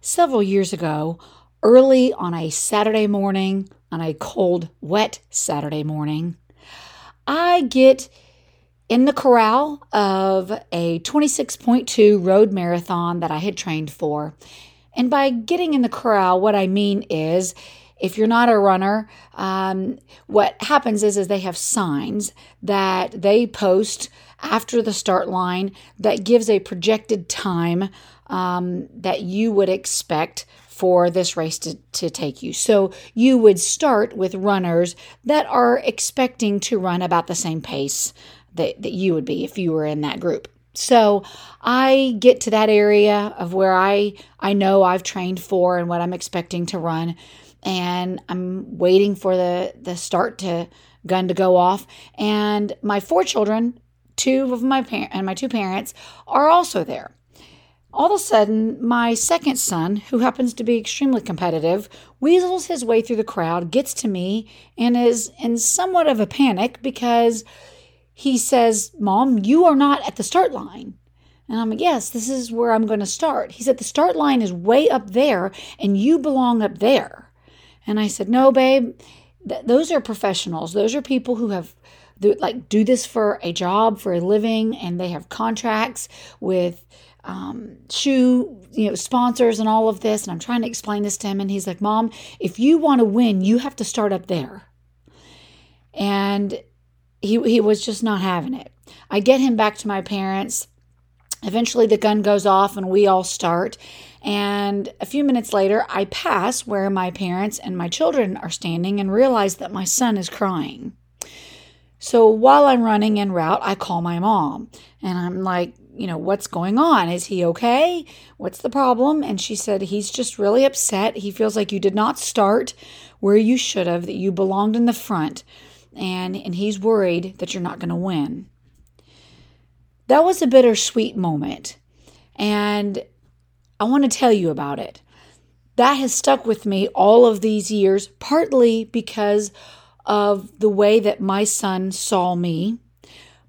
several years ago, early on a Saturday morning, on a cold, wet Saturday morning, I get in the corral of a 26.2 road marathon that I had trained for. And by getting in the corral, what I mean is if you're not a runner, um, what happens is, is they have signs that they post after the start line that gives a projected time um, that you would expect for this race to, to take you. So you would start with runners that are expecting to run about the same pace that, that you would be if you were in that group. So I get to that area of where I I know I've trained for and what I'm expecting to run and I'm waiting for the the start to gun to go off and my four children, two of my parents and my two parents are also there. All of a sudden, my second son, who happens to be extremely competitive, weasels his way through the crowd, gets to me, and is in somewhat of a panic because he says, Mom, you are not at the start line. And I'm like, Yes, this is where I'm going to start. He said, The start line is way up there, and you belong up there. And I said, No, babe, th- those are professionals. Those are people who have like do this for a job for a living and they have contracts with um, shoe you know sponsors and all of this and i'm trying to explain this to him and he's like mom if you want to win you have to start up there. And he, he was just not having it. I get him back to my parents. Eventually the gun goes off and we all start. And a few minutes later, I pass where my parents and my children are standing and realize that my son is crying. So while I'm running en route, I call my mom and I'm like, you know, what's going on? Is he okay? What's the problem? And she said, he's just really upset. He feels like you did not start where you should have, that you belonged in the front, and, and he's worried that you're not going to win. That was a bittersweet moment. And I want to tell you about it. That has stuck with me all of these years, partly because of the way that my son saw me,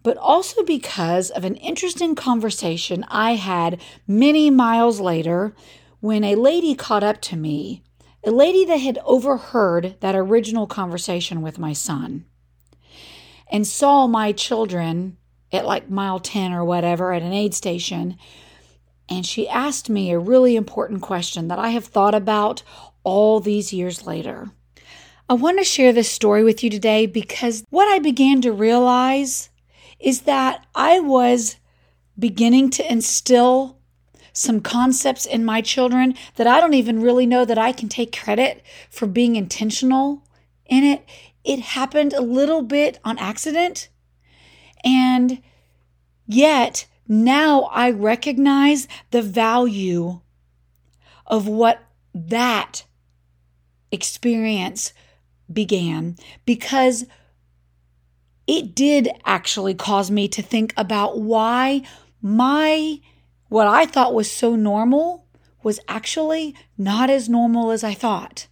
but also because of an interesting conversation I had many miles later when a lady caught up to me, a lady that had overheard that original conversation with my son and saw my children at like mile 10 or whatever at an aid station and she asked me a really important question that I have thought about all these years later. I want to share this story with you today because what I began to realize is that I was beginning to instill some concepts in my children that I don't even really know that I can take credit for being intentional in it. It happened a little bit on accident. And yet, now I recognize the value of what that experience began because it did actually cause me to think about why my what I thought was so normal was actually not as normal as I thought.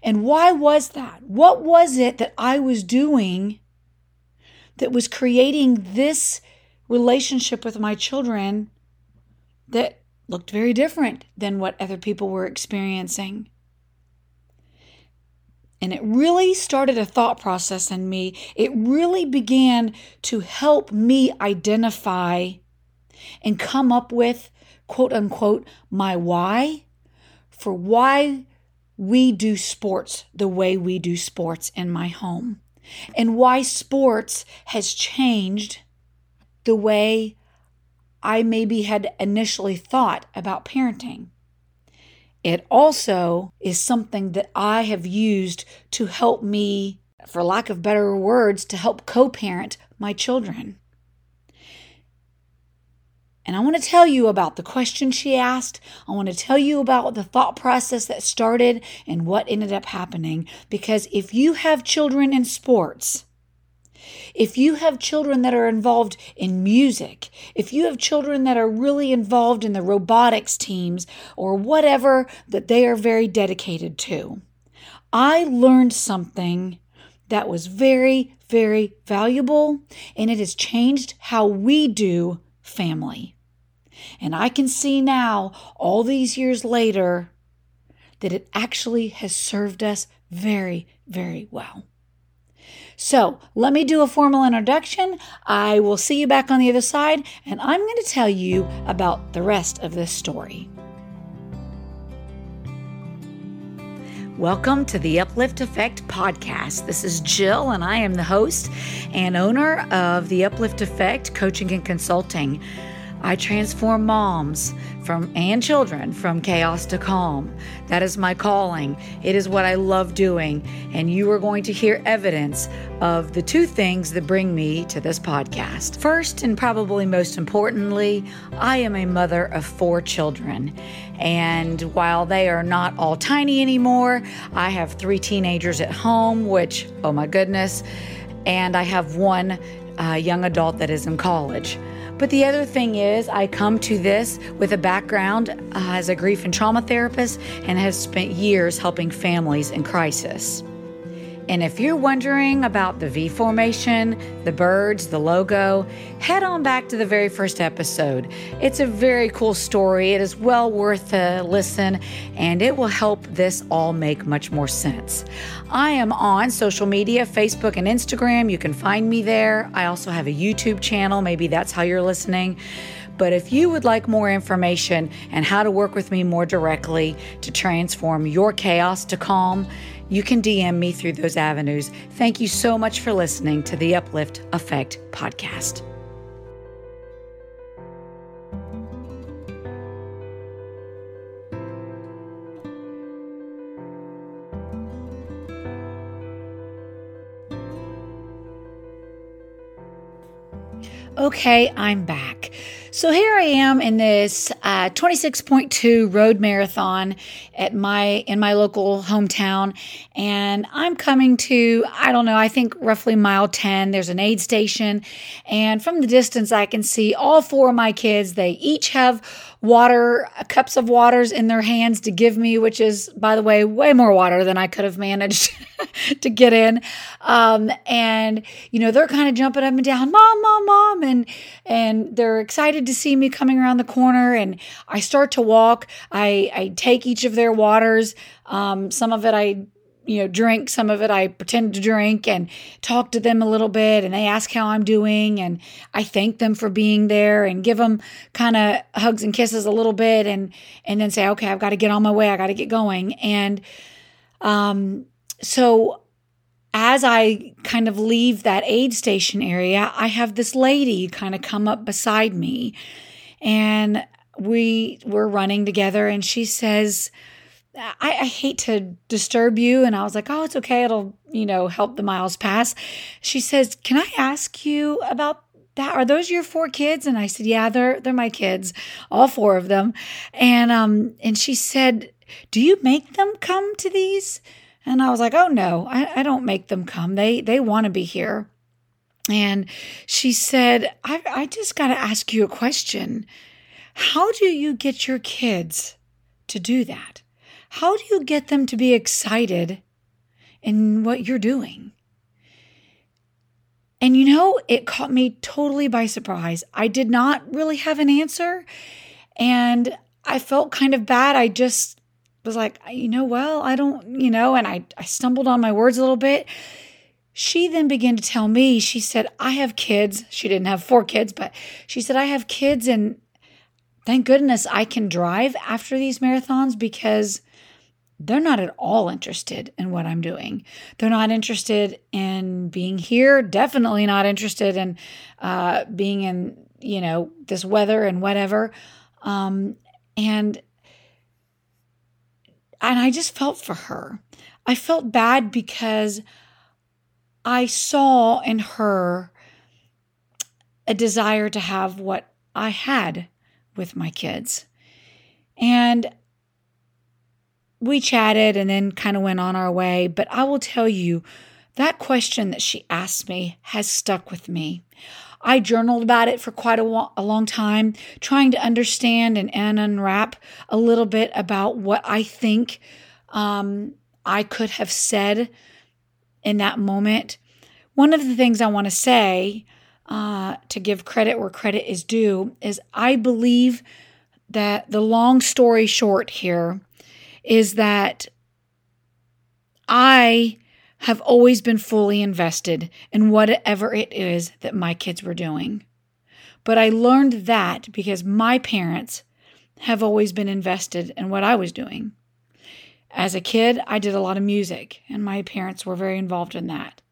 And why was that? What was it that I was doing that was creating this relationship with my children that looked very different than what other people were experiencing. And it really started a thought process in me. It really began to help me identify and come up with, quote unquote, my why for why we do sports the way we do sports in my home and why sports has changed the way I maybe had initially thought about parenting. It also is something that I have used to help me, for lack of better words, to help co parent my children. And I want to tell you about the question she asked. I want to tell you about the thought process that started and what ended up happening. Because if you have children in sports, if you have children that are involved in music, if you have children that are really involved in the robotics teams or whatever that they are very dedicated to, I learned something that was very, very valuable and it has changed how we do family. And I can see now, all these years later, that it actually has served us very, very well. So let me do a formal introduction. I will see you back on the other side, and I'm going to tell you about the rest of this story. Welcome to the Uplift Effect podcast. This is Jill, and I am the host and owner of the Uplift Effect Coaching and Consulting. I transform moms from and children from chaos to calm. That is my calling. It is what I love doing, and you are going to hear evidence of the two things that bring me to this podcast. First, and probably most importantly, I am a mother of four children. And while they are not all tiny anymore, I have three teenagers at home, which, oh my goodness, and I have one uh, young adult that is in college. But the other thing is, I come to this with a background uh, as a grief and trauma therapist and have spent years helping families in crisis. And if you're wondering about the V formation, the birds, the logo, head on back to the very first episode. It's a very cool story. It is well worth a listen, and it will help this all make much more sense. I am on social media Facebook and Instagram. You can find me there. I also have a YouTube channel. Maybe that's how you're listening. But if you would like more information and how to work with me more directly to transform your chaos to calm, you can DM me through those avenues. Thank you so much for listening to the Uplift Effect podcast. Okay, I'm back. So here I am in this uh, 26.2 road marathon at my in my local hometown, and I'm coming to I don't know I think roughly mile 10. There's an aid station, and from the distance I can see all four of my kids. They each have water, cups of waters in their hands to give me, which is, by the way, way more water than I could have managed to get in. Um, and, you know, they're kind of jumping up and down, mom, mom, mom. And, and they're excited to see me coming around the corner. And I start to walk. I, I take each of their waters. Um, some of it I you know, drink some of it. I pretend to drink and talk to them a little bit, and they ask how I'm doing, and I thank them for being there and give them kind of hugs and kisses a little bit, and and then say, okay, I've got to get on my way. I got to get going, and um, so as I kind of leave that aid station area, I have this lady kind of come up beside me, and we were running together, and she says I, I, hate to disturb you. And I was like, oh, it's okay. It'll, you know, help the miles pass. She says, can I ask you about that? Are those your four kids? And I said, yeah, they're, they're my kids, all four of them. And, um, and she said, do you make them come to these? And I was like, oh no, I, I don't make them come. They, they want to be here. And she said, I, I just got to ask you a question. How do you get your kids to do that? How do you get them to be excited in what you're doing? And you know, it caught me totally by surprise. I did not really have an answer. And I felt kind of bad. I just was like, you know, well, I don't, you know, and I, I stumbled on my words a little bit. She then began to tell me, she said, I have kids. She didn't have four kids, but she said, I have kids. And thank goodness I can drive after these marathons because they're not at all interested in what I'm doing. They're not interested in being here, definitely not interested in uh, being in, you know, this weather and whatever. Um, and and I just felt for her. I felt bad because I saw in her a desire to have what I had with my kids. And we chatted and then kind of went on our way. But I will tell you, that question that she asked me has stuck with me. I journaled about it for quite a, a long time, trying to understand and, and, unwrap a little bit about what I think um, I could have said in that moment. One of the things I want to say uh, to give credit where credit is due, is I believe that the long story short here is that I have always been fully invested in whatever it is that my kids were doing. But I learned that because my parents have always been invested in what I was doing. As a kid, I did a lot of music, and my parents were very involved in that.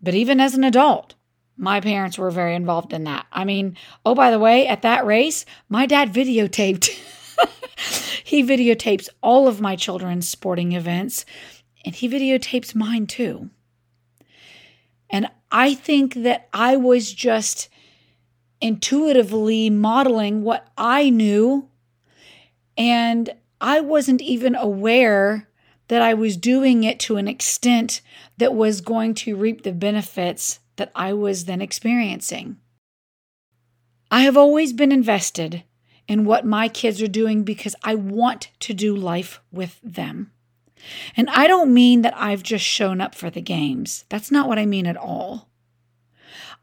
But even as an adult, my parents were very involved in that. I mean, oh, by the way, at that race, my dad videotaped. he videotapes all of my children's sporting events, and he videotapes mine too. And I think that I was just intuitively modeling what I knew and I wasn't even aware that I was doing it to an extent that was going to reap the benefits that I was then experiencing. I have always been invested in what my kids are doing because I want to do life with them. And I don't mean that I've just shown up for the games. That's not what I mean at all.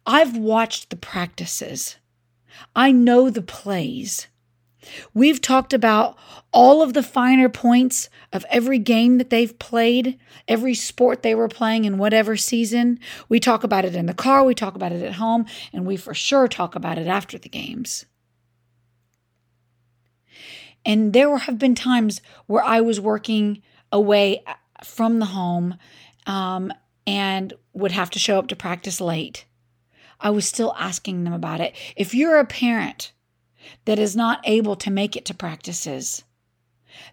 I've watched the practices. I know the plays. We've talked about all of the finer points of every game that they've played, every sport they were playing in whatever season. We talk about it in the car, we talk about it at home, and we for sure talk about it after the games. And there have been times where I was working away from the home um, and would have to show up to practice late. I was still asking them about it. If you're a parent, that is not able to make it to practices.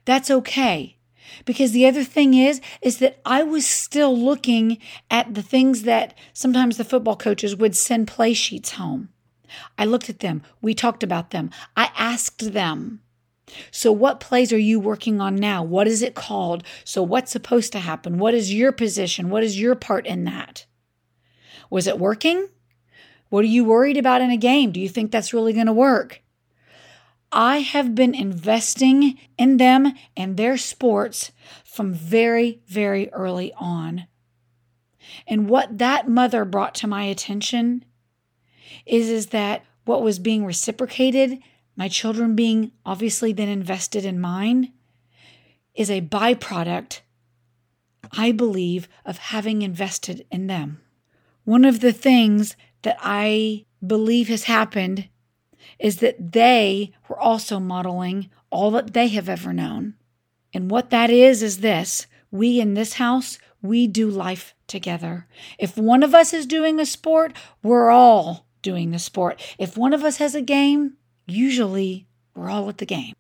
That's okay. Because the other thing is, is that I was still looking at the things that sometimes the football coaches would send play sheets home. I looked at them. We talked about them. I asked them. So, what plays are you working on now? What is it called? So, what's supposed to happen? What is your position? What is your part in that? Was it working? What are you worried about in a game? Do you think that's really going to work? I have been investing in them and their sports from very, very early on. And what that mother brought to my attention is, is that what was being reciprocated, my children being obviously then invested in mine, is a byproduct, I believe, of having invested in them. One of the things that I believe has happened is that they were also modeling all that they have ever known. And what that is, is this we in this house, we do life together. If one of us is doing a sport, we're all doing the sport. If one of us has a game, usually we're all at the game.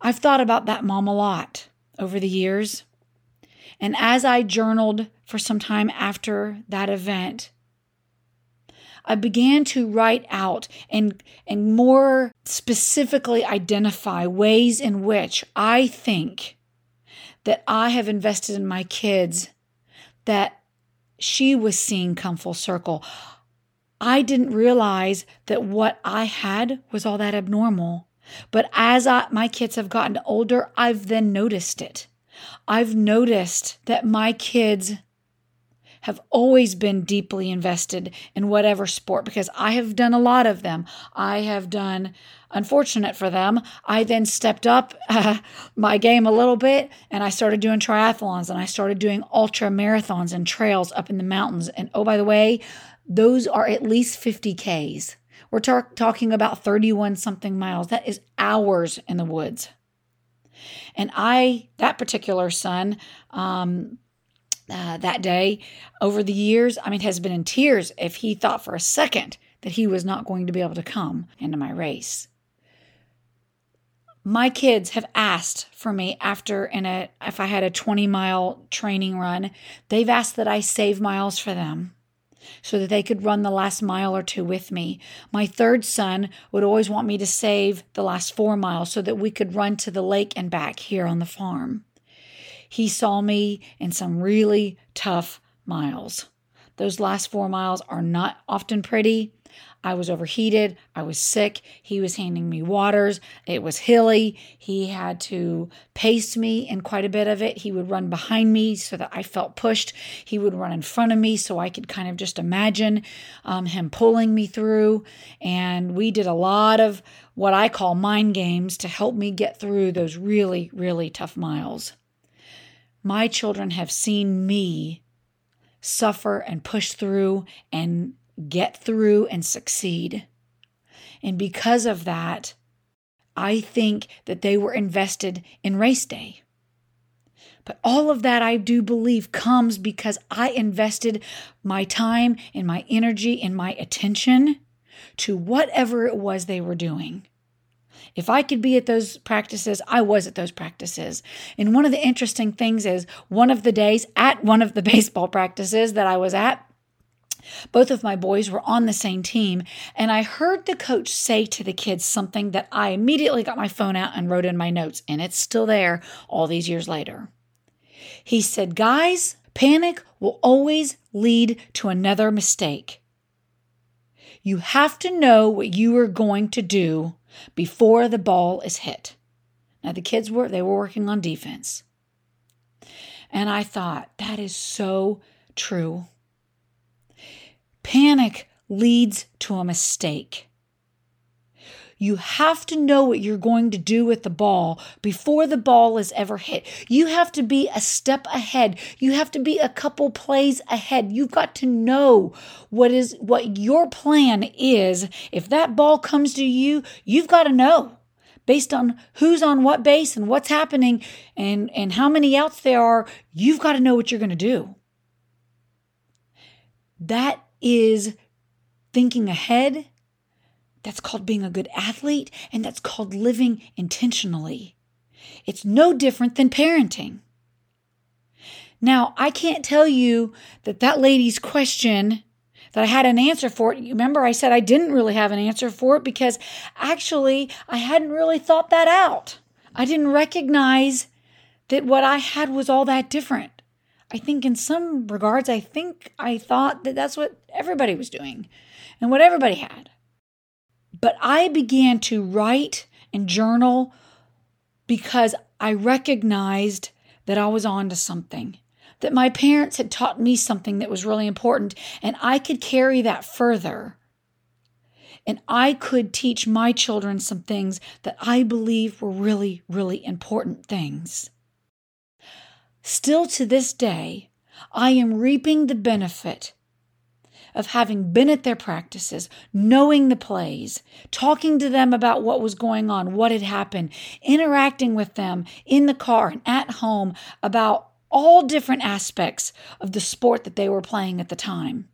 I've thought about that mom a lot over the years. And as I journaled for some time after that event, I began to write out and, and more specifically identify ways in which I think that I have invested in my kids that she was seeing come full circle. I didn't realize that what I had was all that abnormal. But as I, my kids have gotten older, I've then noticed it. I've noticed that my kids have always been deeply invested in whatever sport because I have done a lot of them. I have done, unfortunate for them, I then stepped up uh, my game a little bit and I started doing triathlons and I started doing ultra marathons and trails up in the mountains. And oh, by the way, those are at least 50 Ks. We're tar- talking about 31 something miles. That is hours in the woods. And I, that particular son, um, uh, that day over the years, I mean, has been in tears if he thought for a second that he was not going to be able to come into my race. My kids have asked for me after in a if I had a 20 mile training run, they've asked that I save miles for them so that they could run the last mile or two with me. My third son would always want me to save the last 4 miles so that we could run to the lake and back here on the farm. He saw me in some really tough miles. Those last four miles are not often pretty, I was overheated. I was sick. He was handing me waters. It was hilly. He had to pace me in quite a bit of it. He would run behind me so that I felt pushed. He would run in front of me so I could kind of just imagine um, him pulling me through. And we did a lot of what I call mind games to help me get through those really, really tough miles. My children have seen me suffer and push through and get through and succeed. And because of that, I think that they were invested in race day. But all of that I do believe comes because I invested my time and my energy and my attention to whatever it was they were doing. If I could be at those practices, I was at those practices. And one of the interesting things is one of the days at one of the baseball practices that I was at, both of my boys were on the same team, and I heard the coach say to the kids something that I immediately got my phone out and wrote in my notes, and it's still there all these years later. He said, Guys, panic will always lead to another mistake. You have to know what you are going to do before the ball is hit. Now the kids were they were working on defense. And I thought that is so true. Panic leads to a mistake. You have to know what you're going to do with the ball before the ball is ever hit. You have to be a step ahead. You have to be a couple plays ahead. You've got to know what is what your plan is. If that ball comes to you, you've got to know based on who's on what base and what's happening and and how many outs there are, you've got to know what you're going to do. That is thinking ahead. That's called being a good athlete, and that's called living intentionally. It's no different than parenting. Now, I can't tell you that that lady's question that I had an answer for it. You Remember, I said I didn't really have an answer for it because actually I hadn't really thought that out. I didn't recognize that what I had was all that different. I think in some regards, I think I thought that that's what everybody was doing and what everybody had. But I began to write and journal because I recognized that I was on to something, that my parents had taught me something that was really important, and I could carry that further. And I could teach my children some things that I believe were really, really important things. Still to this day, I am reaping the benefit of having been at their practices, knowing the plays, talking to them about what was going on, what had happened, interacting with them in the car and at home about all different aspects of the sport that they were playing at the time.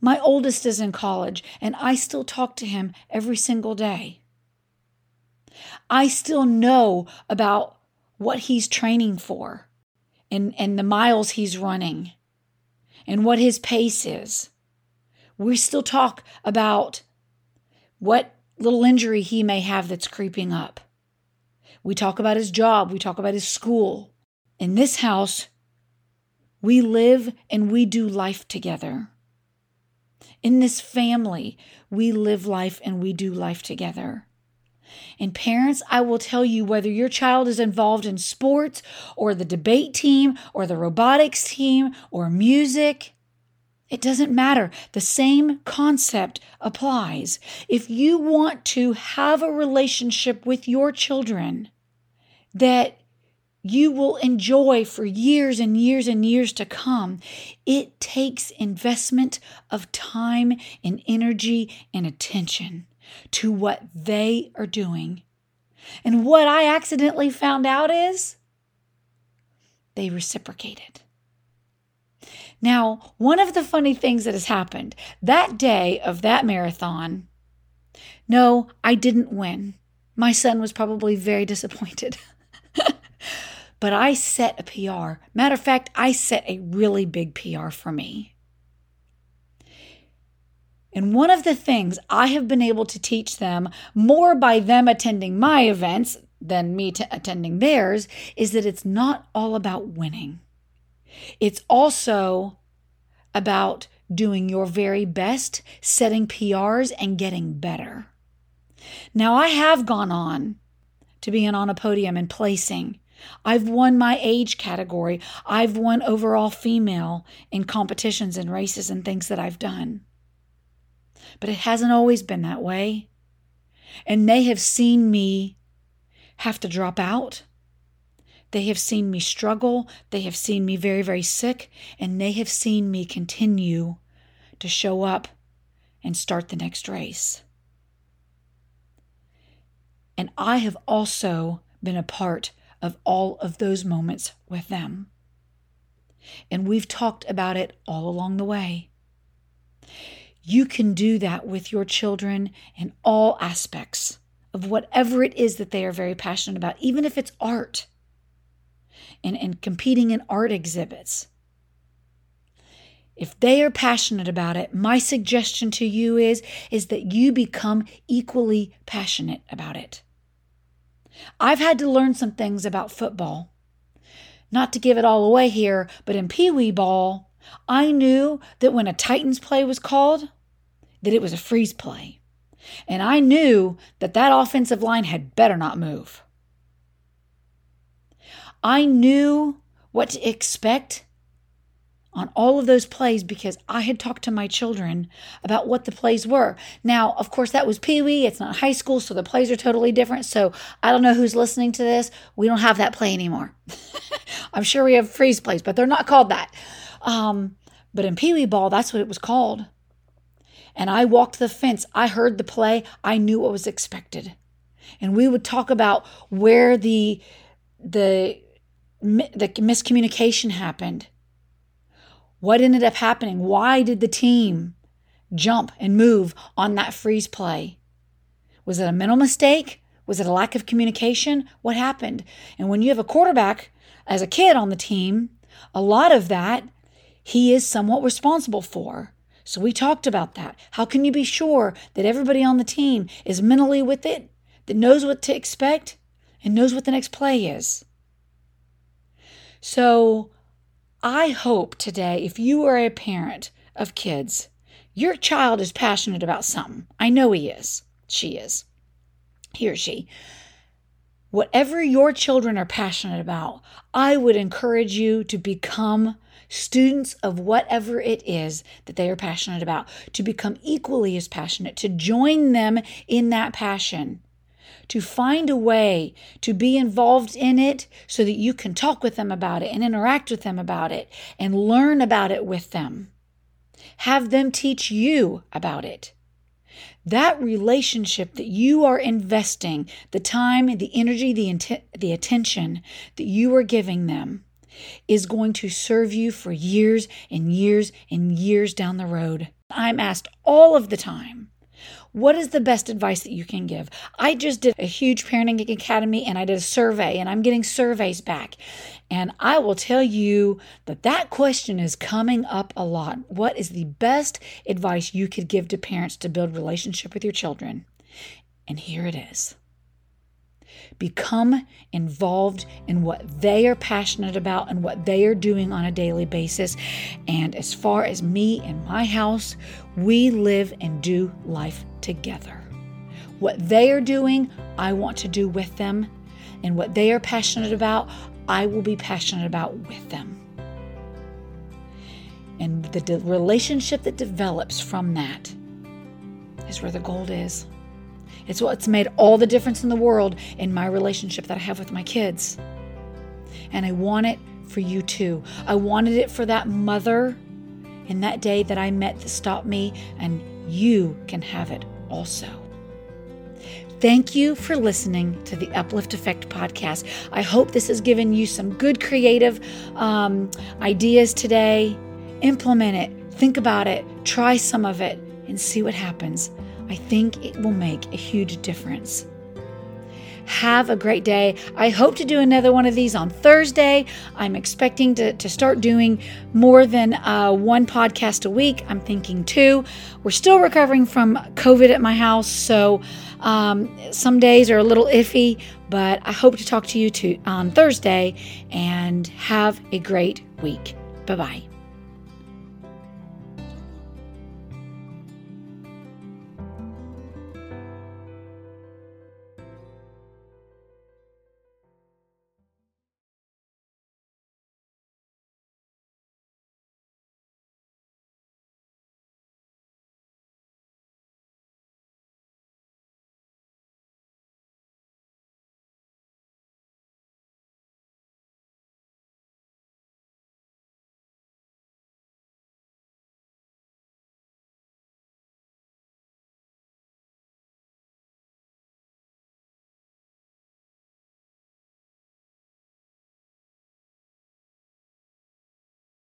My oldest is in college, and I still talk to him every single day. I still know about what he's training for and, and the miles he's running and what his pace is. We still talk about what little injury he may have that's creeping up. We talk about his job, we talk about his school. In this house, we live and we do life together. In this family, we live life and we do life together. And parents, I will tell you whether your child is involved in sports or the debate team or the robotics team or music, it doesn't matter. The same concept applies. If you want to have a relationship with your children that you will enjoy for years and years and years to come, it takes investment of time and energy and attention to what they are doing. And what I accidentally found out is they reciprocated. Now, one of the funny things that has happened that day of that marathon, no, I didn't win. My son was probably very disappointed. but I set a PR. Matter of fact, I set a really big PR for me. And one of the things I have been able to teach them more by them attending my events than me attending theirs is that it's not all about winning. It's also about doing your very best, setting PRs, and getting better. Now, I have gone on to being on a podium and placing. I've won my age category. I've won overall female in competitions and races and things that I've done. But it hasn't always been that way. And they have seen me have to drop out. They have seen me struggle. They have seen me very, very sick. And they have seen me continue to show up and start the next race. And I have also been a part of all of those moments with them. And we've talked about it all along the way. You can do that with your children in all aspects of whatever it is that they are very passionate about, even if it's art and, and competing in art exhibits. If they are passionate about it, my suggestion to you is, is that you become equally passionate about it. I've had to learn some things about football. Not to give it all away here, but in Pee Wee ball, I knew that when a Titans play was called, that it was a freeze play. And I knew that that offensive line had better not move. I knew what to expect on all of those plays because I had talked to my children about what the plays were. Now, of course, that was Pee Wee. It's not high school, so the plays are totally different. So I don't know who's listening to this. We don't have that play anymore. I'm sure we have freeze plays, but they're not called that. Um, but in Pee Wee ball, that's what it was called. And I walked the fence. I heard the play. I knew what was expected. And we would talk about where the the the miscommunication happened what ended up happening? Why did the team jump and move on that freeze play? Was it a mental mistake? Was it a lack of communication? What happened? And when you have a quarterback as a kid on the team, a lot of that he is somewhat responsible for. So we talked about that. How can you be sure that everybody on the team is mentally with it, that knows what to expect, and knows what the next play is? So I hope today, if you are a parent of kids, your child is passionate about something. I know he is. She is. He or she. Whatever your children are passionate about, I would encourage you to become students of whatever it is that they are passionate about, to become equally as passionate, to join them in that passion to find a way to be involved in it so that you can talk with them about it and interact with them about it and learn about it with them. Have them teach you about it. That relationship that you are investing, the time, the energy, the, int- the attention that you are giving them, is going to serve you for years and years and years down the road. I'm asked all of the time what is the best advice that you can give? I just did a huge parenting academy and I did a survey and I'm getting surveys back. And I will tell you that that question is coming up a lot. What is the best advice you could give to parents to build relationship with your children? And here it is. Become involved in what they are passionate about and what they are doing on a daily basis. And as far as me and my house, we live and do life together. What they are doing, I want to do with them. And what they are passionate about, I will be passionate about with them. And the de- relationship that develops from that is where the gold is. It's what's made all the difference in the world in my relationship that I have with my kids. And I want it for you too. I wanted it for that mother in that day that I met that stopped me, and you can have it also. Thank you for listening to the Uplift Effect podcast. I hope this has given you some good creative um, ideas today. Implement it, think about it, try some of it, and see what happens. I think it will make a huge difference. Have a great day. I hope to do another one of these on Thursday. I'm expecting to, to start doing more than uh, one podcast a week. I'm thinking two. We're still recovering from COVID at my house, so um, some days are a little iffy, but I hope to talk to you to, on Thursday and have a great week. Bye bye.